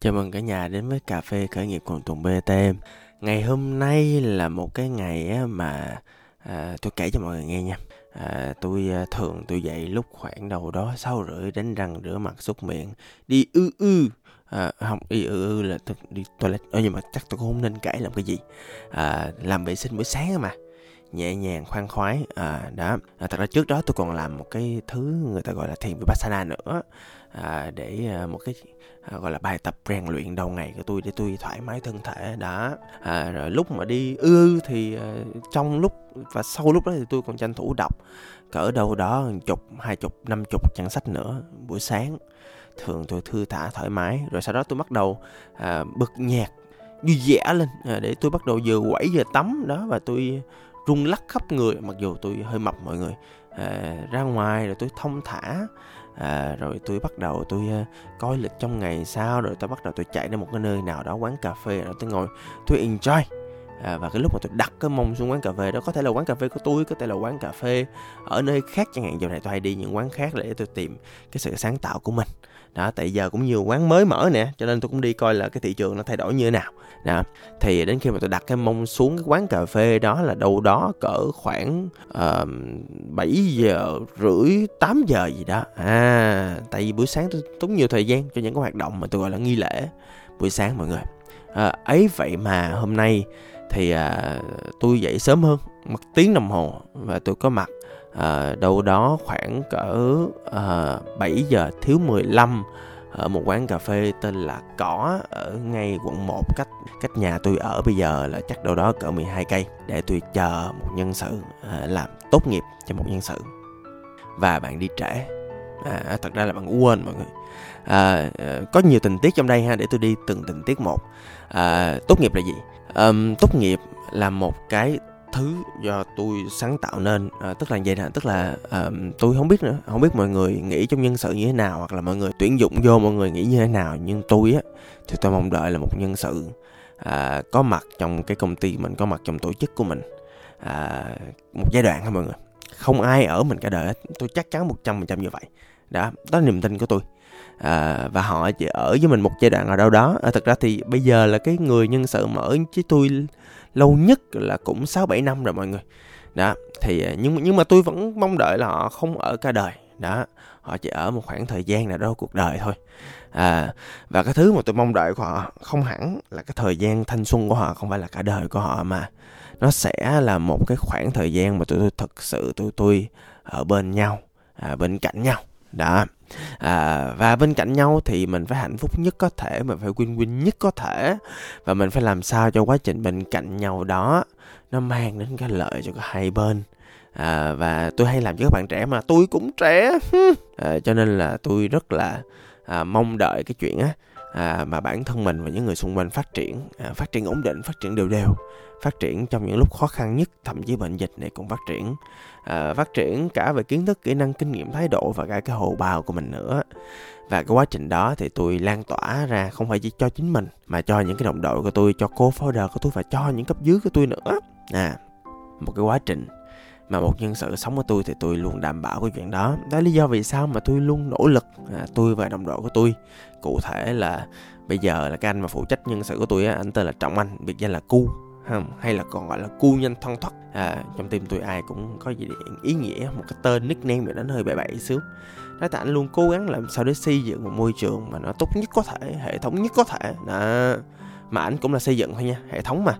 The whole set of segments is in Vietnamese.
Chào mừng cả nhà đến với cà phê khởi nghiệp cùng Tùng BTM. Ngày hôm nay là một cái ngày mà à, tôi kể cho mọi người nghe nha. À, tôi à, thường tôi dậy lúc khoảng đầu đó sáu rưỡi đánh răng rửa mặt súc miệng đi ư ư à, không đi ư ư là tôi đi toilet ờ, nhưng mà chắc tôi cũng không nên kể làm cái gì à, làm vệ sinh buổi sáng mà nhẹ nhàng khoan khoái. À, đó. À, thật ra trước đó tôi còn làm một cái thứ người ta gọi là thiền vipassana nữa. À, để à, một cái à, gọi là bài tập rèn luyện đầu ngày của tôi để tôi thoải mái thân thể đó. À, rồi lúc mà đi ư thì à, trong lúc và sau lúc đó thì tôi còn tranh thủ đọc cỡ đâu đó chục hai chục năm chục trang sách nữa buổi sáng. Thường tôi thư thả thoải mái. Rồi sau đó tôi bắt đầu à, bật nhạc vui vẻ lên à, để tôi bắt đầu vừa quẩy vừa tắm đó. Và tôi rung lắc khắp người mặc dù tôi hơi mập mọi người. À, ra ngoài rồi tôi thông thả. À, rồi tôi bắt đầu tôi uh, coi lịch trong ngày sau rồi tôi bắt đầu tôi chạy đến một cái nơi nào đó quán cà phê rồi tôi ngồi tôi enjoy à, và cái lúc mà tôi đặt cái mông xuống quán cà phê đó có thể là quán cà phê của tôi có thể là quán cà phê ở nơi khác chẳng hạn. Giờ này tôi hay đi những quán khác để tôi tìm cái sự sáng tạo của mình. Đó tại giờ cũng nhiều quán mới mở nè cho nên tôi cũng đi coi là cái thị trường nó thay đổi như thế nào. Đó thì đến khi mà tôi đặt cái mông xuống cái quán cà phê đó là đâu đó cỡ khoảng uh, 7 giờ rưỡi 8 giờ gì đó. À tại vì buổi sáng tôi tốn nhiều thời gian cho những cái hoạt động mà tôi gọi là nghi lễ buổi sáng mọi người. À, ấy vậy mà hôm nay thì à, tôi dậy sớm hơn một tiếng đồng hồ và tôi có mặt à, đâu đó khoảng cỡ à, 7 giờ thiếu 15 ở một quán cà phê tên là Cỏ ở ngay quận 1 cách cách nhà tôi ở bây giờ là chắc đâu đó cỡ 12 cây để tôi chờ một nhân sự à, làm tốt nghiệp cho một nhân sự. Và bạn đi trễ. À, à thật ra là bạn quên mọi người. À, à, có nhiều tình tiết trong đây ha để tôi đi từng tình tiết một. À, tốt nghiệp là gì? Um, tốt nghiệp là một cái thứ do tôi sáng tạo nên à, tức là vậy nè tức là à, tôi không biết nữa không biết mọi người nghĩ trong nhân sự như thế nào hoặc là mọi người tuyển dụng vô mọi người nghĩ như thế nào nhưng tôi á thì tôi mong đợi là một nhân sự à, có mặt trong cái công ty mình có mặt trong tổ chức của mình à, một giai đoạn thôi mọi người. Không ai ở mình cả đời tôi chắc chắn một trăm phần trăm như vậy đó đó là niềm tin của tôi à, và họ chỉ ở với mình một giai đoạn ở đâu đó à, thực ra thì bây giờ là cái người nhân sự mà ở với tôi lâu nhất là cũng 6 7 năm rồi mọi người. Đó, thì à, nhưng nhưng mà tôi vẫn mong đợi là họ không ở cả đời. Đó, họ chỉ ở một khoảng thời gian nào đó cuộc đời thôi. À, và cái thứ mà tôi mong đợi của họ không hẳn là cái thời gian thanh xuân của họ không phải là cả đời của họ mà nó sẽ là một cái khoảng thời gian mà tụi tôi thực sự tụi tôi ở bên nhau à, bên cạnh nhau đó. À, và bên cạnh nhau thì mình phải hạnh phúc nhất có thể mình phải win win nhất có thể. Và mình phải làm sao cho quá trình bên cạnh nhau đó nó mang đến cái lợi cho cả hai bên. À, và tôi hay làm cho các bạn trẻ mà tôi cũng trẻ. À, cho nên là tôi rất là à, mong đợi cái chuyện á à, mà bản thân mình và những người xung quanh phát triển à, phát triển ổn định phát triển đều đều phát triển trong những lúc khó khăn nhất thậm chí bệnh dịch này cũng phát triển. À, phát triển cả về kiến thức kỹ năng kinh nghiệm thái độ và cả cái hồ bào của mình nữa. Và cái quá trình đó thì tôi lan tỏa ra không phải chỉ cho chính mình mà cho những cái đồng đội của tôi cho cô founder của tôi và cho những cấp dưới của tôi nữa. À một cái quá trình mà một nhân sự sống của tôi thì tôi luôn đảm bảo cái chuyện đó. Đó là lý do vì sao mà tôi luôn nỗ lực à, tôi và đồng đội của tôi. Cụ thể là bây giờ là cái anh mà phụ trách nhân sự của tôi á anh tên là trọng anh biệt danh là cu hay là còn gọi là cu nhanh thoăn thoắt? À, trong tim tôi ai cũng có gì ý nghĩa một cái tên nickname để nó hơi bậy bậy xíu. Đó tại anh luôn cố gắng làm sao để xây dựng một môi trường mà nó tốt nhất có thể hệ thống nhất có thể. Đó. mà anh cũng là xây dựng thôi nha hệ thống mà.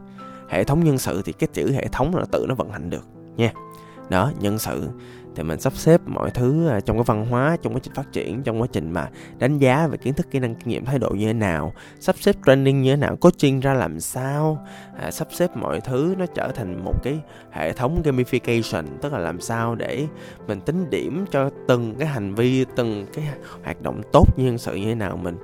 Hệ thống nhân sự thì cái chữ hệ thống là tự nó vận hành được nha. Đó nhân sự thì mình sắp xếp mọi thứ à, trong cái văn hóa trong quá trình phát triển trong quá trình mà đánh giá về kiến thức kỹ năng kinh nghiệm thái độ như thế nào sắp xếp training như thế nào coaching ra làm sao à, sắp xếp mọi thứ nó trở thành một cái hệ thống gamification tức là làm sao để mình tính điểm cho từng cái hành vi từng cái hoạt động tốt như nhân sự như thế nào mình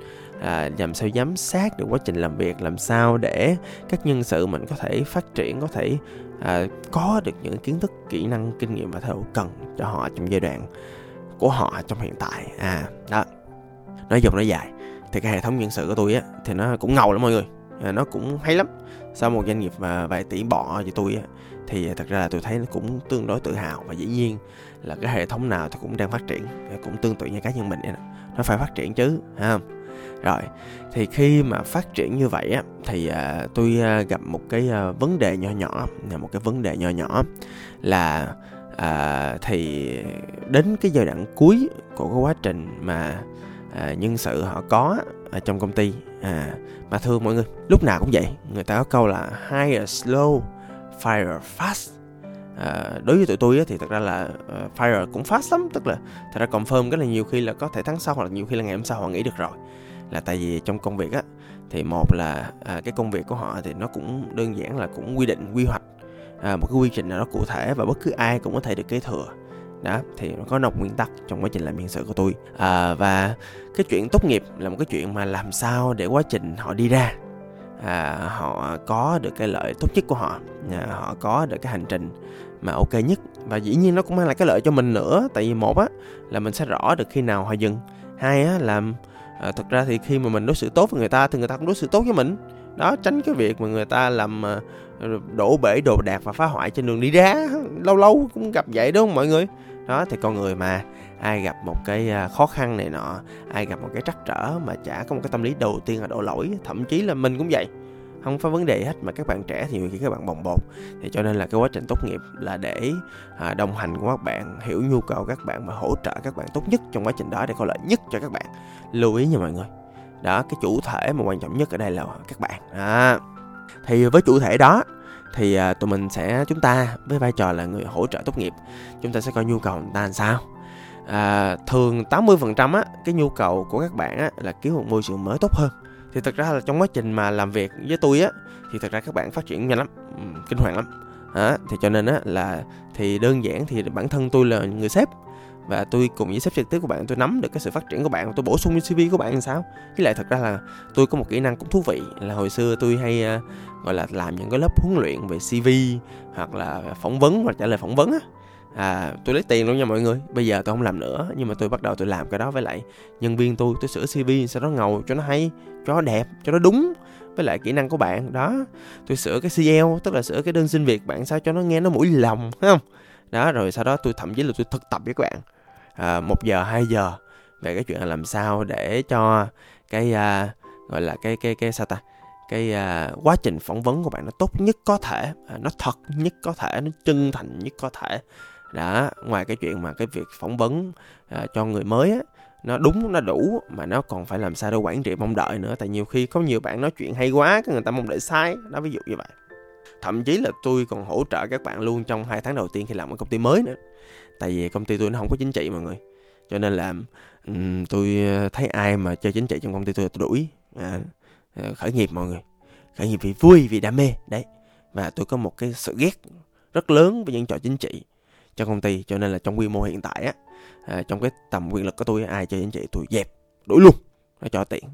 à, làm sao giám sát được quá trình làm việc làm sao để các nhân sự mình có thể phát triển có thể à, có được những kiến thức kỹ năng kinh nghiệm và thái cần cho họ trong giai đoạn của họ trong hiện tại. À đó. Nói dùng nói dài thì cái hệ thống nhân sự của tôi á thì nó cũng ngầu lắm mọi người. À, nó cũng hay lắm. Sau một doanh nghiệp mà vài tỷ bỏ cho tôi á thì thật ra là tôi thấy nó cũng tương đối tự hào và dĩ nhiên là cái hệ thống nào thì cũng đang phát triển cũng tương tự như cá nhân mình vậy đó. nó phải phát triển chứ ha rồi thì khi mà phát triển như vậy á thì à, tôi à, gặp một cái à, vấn đề nhỏ nhỏ là một cái vấn đề nhỏ nhỏ là à, thì đến cái giai đoạn cuối của cái quá trình mà à, nhân sự họ có ở trong công ty à, mà thưa mọi người lúc nào cũng vậy người ta có câu là hire slow fire fast à, đối với tụi tôi á, thì thật ra là uh, fire cũng fast lắm tức là thật ra confirm cái là nhiều khi là có thể tháng sau hoặc là nhiều khi là ngày hôm sau họ nghỉ được rồi là tại vì trong công việc á thì một là à, cái công việc của họ thì nó cũng đơn giản là cũng quy định quy hoạch à, một cái quy trình nào đó cụ thể và bất cứ ai cũng có thể được kế thừa. Đó thì nó có một nguyên tắc trong quá trình làm nhân sự của tôi. À, và cái chuyện tốt nghiệp là một cái chuyện mà làm sao để quá trình họ đi ra à, họ có được cái lợi tốt nhất của họ à, họ có được cái hành trình mà ok nhất. Và dĩ nhiên nó cũng mang lại cái lợi cho mình nữa tại vì một á là mình sẽ rõ được khi nào họ dừng. Hai á là à, thật ra thì khi mà mình đối xử tốt với người ta thì người ta cũng đối xử tốt với mình. Đó tránh cái việc mà người ta làm ờ, đổ bể đồ đạc và phá hoại trên đường đi ra. Lâu lâu cũng gặp vậy đúng không mọi người? Đó thì con người mà ai gặp một cái ờ, khó khăn này nọ ai gặp một cái trắc trở mà chả có một cái tâm lý đầu tiên là đổ lỗi thậm chí là mình cũng vậy không có vấn đề hết mà các bạn trẻ thì nhiều khi các bạn bồng bột. Thì cho nên là cái quá trình tốt nghiệp là để à, đồng hành của các bạn hiểu nhu cầu các bạn và hỗ trợ các bạn tốt nhất trong quá trình đó để có lợi nhất cho các bạn. Lưu ý nha mọi người. Đó cái chủ thể mà quan trọng nhất ở đây là các bạn. À. thì với chủ thể đó thì à, tụi mình sẽ chúng ta với vai trò là người hỗ trợ tốt nghiệp chúng ta sẽ coi nhu cầu người ta làm sao. À, thường 80% á cái nhu cầu của các bạn á là kiếm một môi trường mới tốt hơn thì thật ra là trong quá trình mà làm việc với tôi á thì thật ra các bạn phát triển nhanh lắm ừ, kinh hoàng lắm. À, thì cho nên á là thì đơn giản thì bản thân tôi là người sếp và tôi cùng với sếp trực tiếp của bạn tôi nắm được cái sự phát triển của bạn tôi bổ sung CV của bạn làm sao. Với lại thật ra là tôi có một kỹ năng cũng thú vị là hồi xưa tôi hay uh, gọi là làm những cái lớp huấn luyện về CV hoặc là phỏng vấn hoặc trả lời phỏng vấn á à tôi lấy tiền luôn nha mọi người. Bây giờ tôi không làm nữa nhưng mà tôi bắt đầu tôi làm cái đó với lại nhân viên tôi. Tôi sửa cv sao nó ngầu cho nó hay cho nó đẹp cho nó đúng với lại kỹ năng của bạn. Đó tôi sửa cái cl tức là sửa cái đơn xin việc bạn sao cho nó nghe nó mũi lòng phải không? Đó rồi sau đó tôi thậm chí là tôi thực tập với các bạn. À, một giờ hai giờ về cái chuyện là làm sao để cho cái à, gọi là cái cái cái sao ta? Cái à, quá trình phỏng vấn của bạn nó tốt nhất có thể. À, nó thật nhất có thể nó chân thành nhất có thể đã ngoài cái chuyện mà cái việc phỏng vấn à, cho người mới á nó đúng nó đủ mà nó còn phải làm sao để quản trị mong đợi nữa. Tại nhiều khi có nhiều bạn nói chuyện hay quá cái người ta mong đợi sai đó ví dụ như vậy. Thậm chí là tôi còn hỗ trợ các bạn luôn trong hai tháng đầu tiên khi làm ở công ty mới nữa. Tại vì công ty tôi nó không có chính trị mọi người. Cho nên là um, tôi à, thấy ai mà chơi chính trị trong công ty tôi tôi đuổi à, à, khởi nghiệp mọi người. Khởi nghiệp vì vui vì đam mê đấy. Và tôi có một cái sự ghét rất lớn với những trò chính trị cho công ty cho nên là trong quy mô hiện tại á à, trong cái tầm quyền lực của tôi ai chơi chính trị tôi dẹp đuổi luôn nó cho tiện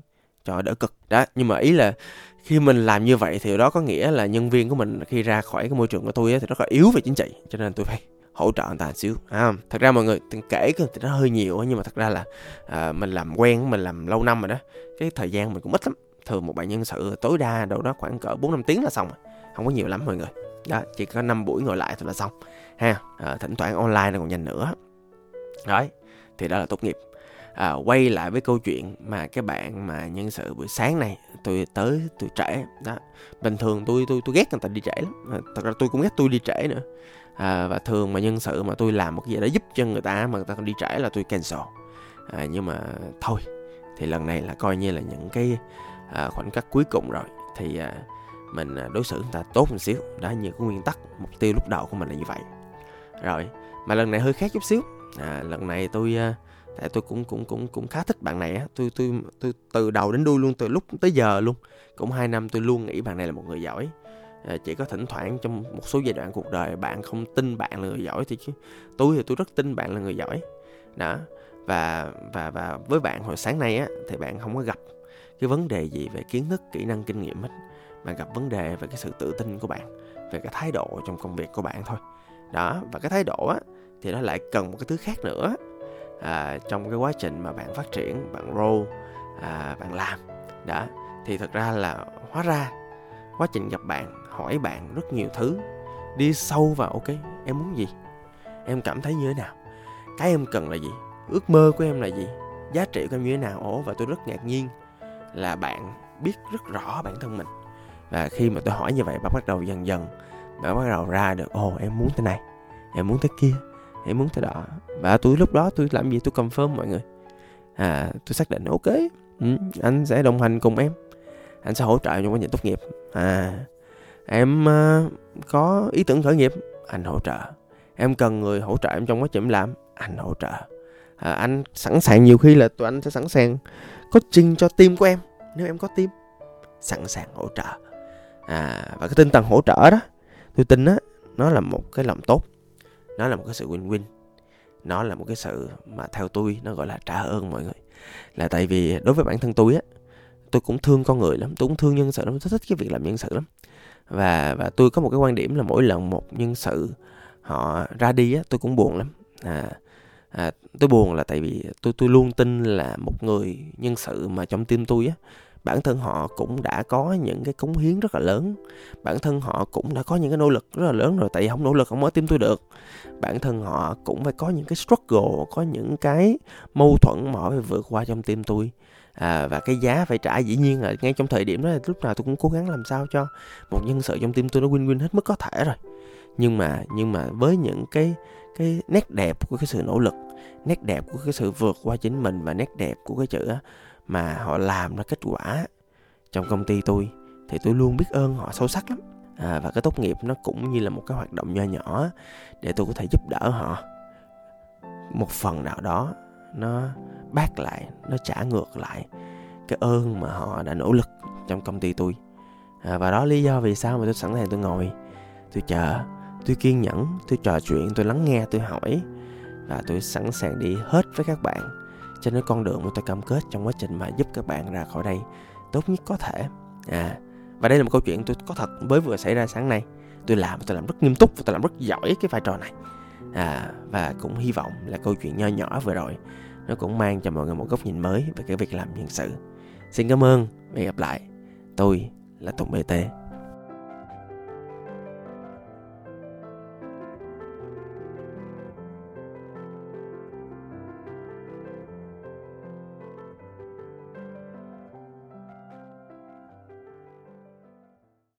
cho đỡ cực. Đó nhưng mà ý là khi mình làm như vậy thì đó có nghĩa là nhân viên của mình khi ra khỏi cái môi trường của tôi á, thì rất là yếu về chính trị cho nên tôi phải hỗ trợ người ta một xíu à, thật ra mọi người kể thì nó hơi nhiều nhưng mà thật ra là à, mình làm quen mình làm lâu năm rồi đó cái thời gian mình cũng ít lắm. Thường một bạn nhân sự tối đa đâu đó khoảng cỡ bốn năm tiếng là xong rồi không có nhiều lắm mọi người. Đó chỉ có 5 buổi ngồi lại thôi là xong ha? À, thỉnh thoảng online nó còn nhanh nữa. Đấy thì đó là tốt nghiệp. À, quay lại với câu chuyện mà cái bạn mà nhân sự buổi sáng này tôi tới tôi trễ. Đó bình thường tôi tôi tôi ghét người ta đi trễ lắm. À, thật ra tôi cũng ghét tôi đi trễ nữa. À, và thường mà nhân sự mà tôi làm một cái gì đó giúp cho người ta mà người ta đi trễ là tôi cancel. À, nhưng mà thôi thì lần này là coi như là những cái à, khoảnh khắc cuối cùng rồi. Thì à, mình à, đối xử người ta tốt một xíu. Đó như cái nguyên tắc mục tiêu lúc đầu của mình là như vậy rồi mà lần này hơi khác chút xíu. À, lần này tôi à, tại tôi cũng cũng cũng cũng khá thích bạn này á. Tôi tôi tôi từ đầu đến đuôi luôn từ lúc tới giờ luôn. Cũng hai năm tôi luôn nghĩ bạn này là một người giỏi. À, chỉ có thỉnh thoảng trong một số giai đoạn cuộc đời bạn không tin bạn là người giỏi thì chứ tôi thì tôi rất tin bạn là người giỏi. Đó và và và với bạn hồi sáng nay á thì bạn không có gặp cái vấn đề gì về kiến thức kỹ năng kinh nghiệm hết mà gặp vấn đề về cái sự tự tin của bạn về cái thái độ trong công việc của bạn thôi đó và cái thái độ á thì nó lại cần một cái thứ khác nữa. À, trong cái quá trình mà bạn phát triển bạn grow à, bạn làm. Đó thì thật ra là hóa ra quá trình gặp bạn hỏi bạn rất nhiều thứ. Đi sâu vào ok em muốn gì? Em cảm thấy như thế nào? Cái em cần là gì? Ước mơ của em là gì? Giá trị của em như thế nào? Ổ và tôi rất ngạc nhiên là bạn biết rất rõ bản thân mình. Và khi mà tôi hỏi như vậy bạn bắt đầu dần dần bạn bắt đầu ra được ồ em muốn thế này em muốn thế kia em muốn thế đó. Và tôi lúc đó tôi làm gì? Tôi confirm mọi người. À tôi xác định ok ừ, anh sẽ đồng hành cùng em. Anh sẽ hỗ trợ trong quá trình tốt nghiệp. À em uh, có ý tưởng khởi nghiệp anh hỗ trợ. Em cần người hỗ trợ em trong quá trình làm anh hỗ trợ. À, anh sẵn sàng nhiều khi là tụi anh sẽ sẵn sàng coaching cho team của em nếu em có team sẵn sàng hỗ trợ. À, và cái tinh thần hỗ trợ đó tôi tin á nó là một cái lòng tốt. Nó là một cái sự win-win. Nó là một cái sự mà theo tôi nó gọi là trả ơn mọi người. Là tại vì đối với bản thân tôi á tôi cũng thương con người lắm tôi cũng thương nhân sự lắm tôi thích cái việc làm nhân sự lắm. Và và tôi có một cái quan điểm là mỗi lần một nhân sự họ ra đi á tôi cũng buồn lắm. À, à tôi buồn là tại vì tôi tôi luôn tin là một người nhân sự mà trong tim tôi á bản thân họ cũng đã có những cái cống hiến rất là lớn. Bản thân họ cũng đã có những cái nỗ lực rất là lớn rồi tại vì không nỗ lực không ở tim tôi được. Bản thân họ cũng phải có những cái struggle có những cái mâu thuẫn mà họ phải vượt qua trong tim tôi. À, và cái giá phải trả dĩ nhiên là ngay trong thời điểm đó lúc nào tôi cũng cố gắng làm sao cho một nhân sự trong tim tôi nó win win hết mức có thể rồi. Nhưng mà nhưng mà với những cái cái nét đẹp của cái sự nỗ lực nét đẹp của cái sự vượt qua chính mình và nét đẹp của cái chữ mà họ làm ra kết quả trong công ty tôi thì tôi luôn biết ơn họ sâu sắc lắm. À, và cái tốt nghiệp nó cũng như là một cái hoạt động nho nhỏ để tôi có thể giúp đỡ họ. Một phần nào đó nó bác lại nó trả ngược lại cái ơn mà họ đã nỗ lực trong công ty tôi. À, và đó lý do vì sao mà tôi sẵn sàng tôi ngồi tôi chờ tôi kiên nhẫn, tôi trò chuyện, tôi lắng nghe, tôi hỏi và tôi sẵn sàng đi hết với các bạn. Cho nên con đường mà tôi cam kết trong quá trình mà giúp các bạn ra khỏi đây tốt nhất có thể. À và đây là một câu chuyện tôi có thật mới vừa xảy ra sáng nay. Tôi làm tôi làm rất nghiêm túc và tôi làm rất giỏi cái vai trò này. À và cũng hy vọng là câu chuyện nho nhỏ vừa rồi nó cũng mang cho mọi người một góc nhìn mới về cái việc làm nhân sự. Xin cảm ơn và hẹn gặp lại. Tôi là tùng bt